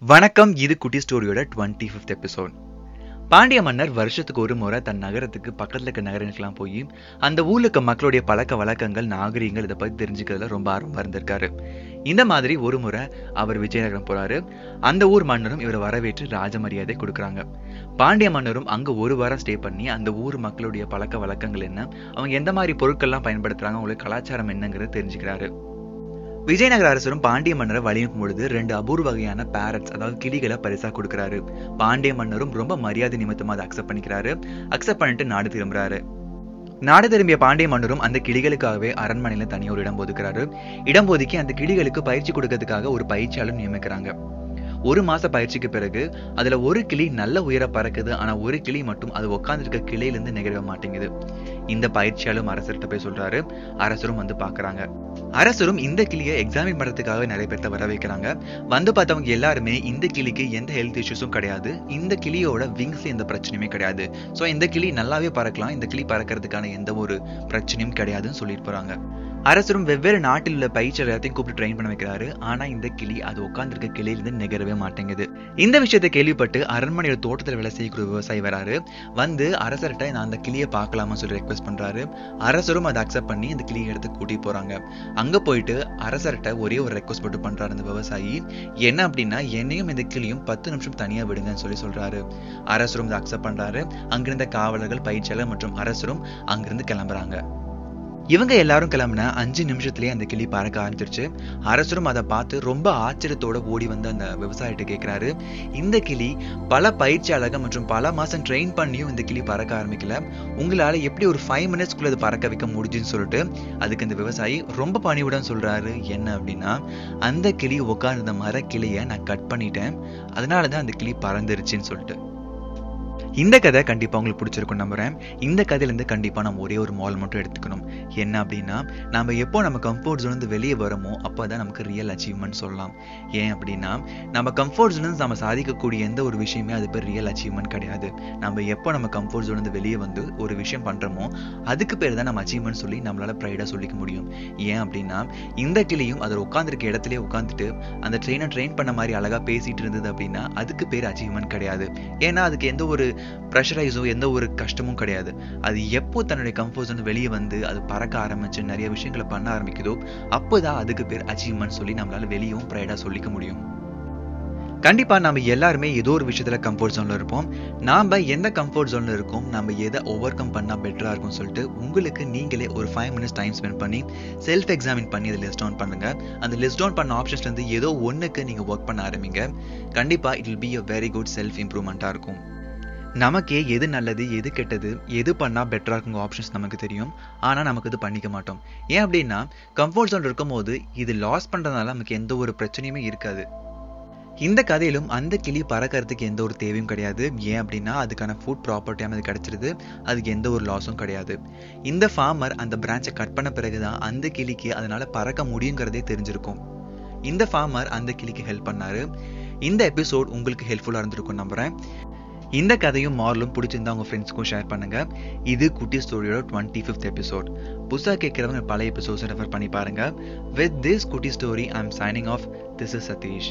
வணக்கம் இது குட்டி ஸ்டோரியோட டுவெண்ட்டி ஃபிஃப்த் எபிசோட். பாண்டிய மன்னர் வருஷத்துக்கு ஒரு முறை தன் நகரத்துக்கு பக்கத்துல இருக்க நகரங்களுக்கெல்லாம் போய் அந்த ஊர்ல இருக்க மக்களுடைய பழக்க வழக்கங்கள் நாகரீகங்கள் இதை பத்தி தெரிஞ்சுக்கிறதுல ரொம்ப ஆர்வம் இருந்திருக்காரு. இந்த மாதிரி ஒரு முறை அவர் விஜயநகரம் போறாரு. அந்த ஊர் மன்னரும் இவரை வரவேற்று ராஜ மரியாதை கொடுக்குறாங்க. பாண்டிய மன்னரும் அங்க ஒரு வாரம் ஸ்டே பண்ணி அந்த ஊர் மக்களுடைய பழக்க வழக்கங்கள் என்ன அவங்க எந்த மாதிரி பொருட்கள்லாம் பயன்படுத்துறாங்க அவங்களுடைய கலாச்சாரம் என்னங்கிறத தெரிஞ்சுக்கிறாரு. விஜயநகர அரசரும் பாண்டிய மன்னரை வழியனுப்பும் பொழுது ரெண்டு அபூர்வ வகையான பேரட்ஸ் அதாவது கிளிகளை பரிசா கொடுக்குறாரு. பாண்டிய மன்னரும் ரொம்ப மரியாதை நிமித்தமா அதை அக்செப்ட் பண்ணிக்கிறாரு. அக்செப்ட் பண்ணிட்டு நாடு திரும்புறாரு. நாடு திரும்பிய பாண்டிய மன்னரும் அந்த கிளிகளுக்காகவே அரண்மனையில தனியாக ஒரு இடம் ஒதுக்குறாரு. இடம் ஒதுக்கி அந்த கிளிகளுக்கு பயிற்சி கொடுக்கறதுக்காக ஒரு பயிற்சியாளர் நியமிக்கிறாங்க. ஒரு மாச பயிற்சிக்கு பிறகு அதுல ஒரு கிளி நல்ல உயர பறக்குது. ஆனா ஒரு கிளி மட்டும் அது உட்காந்துருக்க கிளையிலிருந்து நிகழ மாட்டேங்குது. இந்த பயிற்சியாளரும் அரசர்கிட்ட போய் சொல்றாரு. அரசரும் வந்து பாக்குறாங்க அரசரும் இந்த கிளியை எக்ஸாமின் பண்றதுக்காக நிறைய பேர்த்த வர வைக்கிறாங்க. வந்து பார்த்தவங்க எல்லாருமே இந்த கிளிக்கு எந்த ஹெல்த் இஷ்யூஸும் கிடையாது. இந்த கிளியோட விங்ஸ்ல எந்த பிரச்சனையுமே கிடையாது. ஸோ இந்த கிளி நல்லாவே பறக்கலாம். இந்த கிளி பறக்கிறதுக்கான எந்த ஒரு பிரச்சனையும் கிடையாதுன்னு சொல்லிட்டு போறாங்க. அரசரும் வெவ்வேறு நாட்டில் உள்ள பயிற்சி எல்லாத்தையும் கூப்பிட்டு ட்ரெயின் பண்ண வைக்கிறாரு. ஆனா இந்த கிளி அது உட்காந்துருக்க கிளியிலிருந்து நிகரவே மாட்டேங்குது. இந்த விஷயத்தை கேள்விப்பட்டு அரண்மனையோட தோட்டத்தில் வேலை செய்யக்கூடிய விவசாயி வராரு. வந்து அரசர்கிட்ட நான் அந்த கிளியை பார்க்கலாமா சொல்லி ரெக்வஸ்ட் பண்றாரு. அரசரும் அதை அக்செப்ட் பண்ணி அந்த கிளியை எடுத்து கூட்டி போறாங்க. அங்க போயிட்டு அரசர்கிட்ட ஒரே ஒரு ரெக்வஸ்ட் மட்டும் பண்ணுறாரு அந்த விவசாயி. என்ன அப்படின்னா என்னையும் இந்த கிளியும் பத்து நிமிஷம் தனியா விடுங்கன்னு சொல்லி சொல்றாரு. அரசரும் அதை அக்செப்ட் பண்றாரு. அங்கிருந்த காவலர்கள் பயிற்சியாளர் மற்றும் அரசரும் அங்கிருந்து கிளம்புறாங்க. இவங்க எல்லாரும் கிளம்புன அஞ்சு நிமிஷத்துலயே அந்த கிளி பறக்க ஆரம்பிச்சிருச்சு. அரசரும் அதை பார்த்து ரொம்ப ஆச்சரியத்தோட ஓடி வந்து அந்த விவசாயிட்ட கேட்கிறாரு இந்த கிளி பல பயிற்சியாளர்கள் மற்றும் பல மாசம் ட்ரெயின் பண்ணியும் இந்த கிளி பறக்க ஆரம்பிக்கல. உங்களால எப்படி ஒரு ஃபைவ் மினிட்ஸ்க்குள்ள அது பறக்க வைக்க முடிஞ்சுன்னு சொல்லிட்டு அதுக்கு இந்த விவசாயி ரொம்ப பணிவுடன் சொல்றாரு. என்ன அப்படின்னா அந்த கிளி உட்கார்ந்த மர கிளியை நான் கட் பண்ணிட்டேன். அதனாலதான் அந்த கிளி பறந்துருச்சுன்னு சொல்லிட்டு. இந்த கதை கண்டிப்பாக உங்களுக்கு பிடிச்சிருக்கும் நம்புகிறேன் இந்த கதையிலேருந்து கண்டிப்பாக நம்ம ஒரே ஒரு மால் மட்டும் எடுத்துக்கணும். என்ன அப்படின்னா நம்ம எப்போ நம்ம கம்ஃபர்ட் ஜோன்லேருந்து வெளியே வரமோ அப்போதான் நமக்கு ரியல் அச்சீவ்மெண்ட் சொல்லலாம். ஏன் அப்படின்னா நம்ம கம்ஃபர்ட் ஜோன்லேருந்து நம்ம சாதிக்கக்கூடிய எந்த ஒரு விஷயமே அது பேர் ரியல் அச்சீவ்மெண்ட் கிடையாது. நம்ம எப்போ நம்ம கம்ஃபர்ட் ஜோன்லேருந்து வெளியே வந்து ஒரு விஷயம் பண்ணுறோமோ அதுக்கு பேர் தான் நம்ம அச்சீவ்மெண்ட் சொல்லி நம்மளால் ப்ரைடாக சொல்லிக்க முடியும். ஏன் அப்படின்னா இந்த கிளியும் அதில் உட்காந்துருக்க இடத்துலேயே உட்காந்துட்டு அந்த ட்ரெயினை ட்ரெயின் பண்ண மாதிரி அழகாக பேசிகிட்டு இருந்தது அப்படின்னா அதுக்கு பேர் அச்சீவ்மெண்ட் கிடையாது. ஏன்னா அதுக்கு எந்த ஒரு ப்ரெஷரைஸோ எந்த ஒரு கஷ்டமும் கிடையாது. அது எப்போ தன்னுடைய கம்ஃபர்ட் வெளியே வந்து அது பறக்க ஆரம்பிச்சு நிறைய விஷயங்களை பண்ண ஆரம்பிக்குதோ அப்போதான் அதுக்கு பேர் அச்சீவ்மெண்ட் சொல்லி நம்மளால வெளியும் ப்ரைடா சொல்லிக்க முடியும். கண்டிப்பா நம்ம எல்லாருமே ஏதோ ஒரு விஷயத்துல கம்ஃபர்ட் ஜோனில் இருப்போம். நாம எந்த கம்ஃபர்ட் ஜோனில் இருக்கோம் நம்ம எதை ஓவர் கம் பண்ணா பெட்டரா இருக்கும் சொல்லிட்டு உங்களுக்கு நீங்களே ஒரு ஃபைவ் மினிட்ஸ் டைம் ஸ்பெண்ட் பண்ணி செல்ஃப் எக்ஸாமின் பண்ணி அதை லிஸ்ட் டவுன் பண்ணுங்க. அந்த லிஸ்ட் டவுன் பண்ண ஆப்ஷன்ஸ்லேருந்து ஏதோ ஒண்ணுக்கு நீங்க ஒர்க் பண்ண ஆரம்பிங்க. கண்டிப்பா it will be a very good self இம்ப்ரூவ்மெண்ட்டாக இருக்கும். நமக்கே எது நல்லது எது கெட்டது எது பண்ணால் பெட்டரா இருக்குங்க ஆப்ஷன்ஸ் நமக்கு தெரியும். ஆனால் நமக்கு இது பண்ணிக்க மாட்டோம். ஏன் அப்படின்னா கம்ஃபர்ட் ஜோன் இருக்கும்போது இது லாஸ் பண்ணுறதுனால நமக்கு எந்த ஒரு பிரச்சனையுமே இருக்காது. இந்த கதையிலும் அந்த கிளி பறக்கிறதுக்கு எந்த ஒரு தேவையும் கிடையாது. ஏன் அப்படின்னா அதுக்கான ஃபுட் ப்ராப்பர்ட்டியாக அது கிடச்சிருது. அதுக்கு எந்த ஒரு லாஸும் கிடையாது. இந்த ஃபார்மர் அந்த பிரான்ச்சை கட் பண்ண பிறகு தான் அந்த கிளிக்கு அதனால பறக்க முடியுங்கிறதே தெரிஞ்சிருக்கும். இந்த ஃபார்மர் அந்த கிளிக்கு ஹெல்ப் பண்ணாரு. இந்த எபிசோட் உங்களுக்கு ஹெல்ப்ஃபுல்லாக இருந்திருக்கும் நம்புறேன். இந்த கதையும் மாரலும் பிடிச்சிருந்தா உங்க ஃப்ரெண்ட்ஸ்க்கும் ஷேர் பண்ணுங்க. இது குட்டி ஸ்டோரியோட டுவெண்ட்டி ஃபிஃப்த் எபிசோட் புதுசாக கேட்குறவங்க பழைய எபிசோட்ஸ் ரெஃபர் பண்ணி பாருங்க. வித் திஸ் குட்டி story I am signing off this is Sathish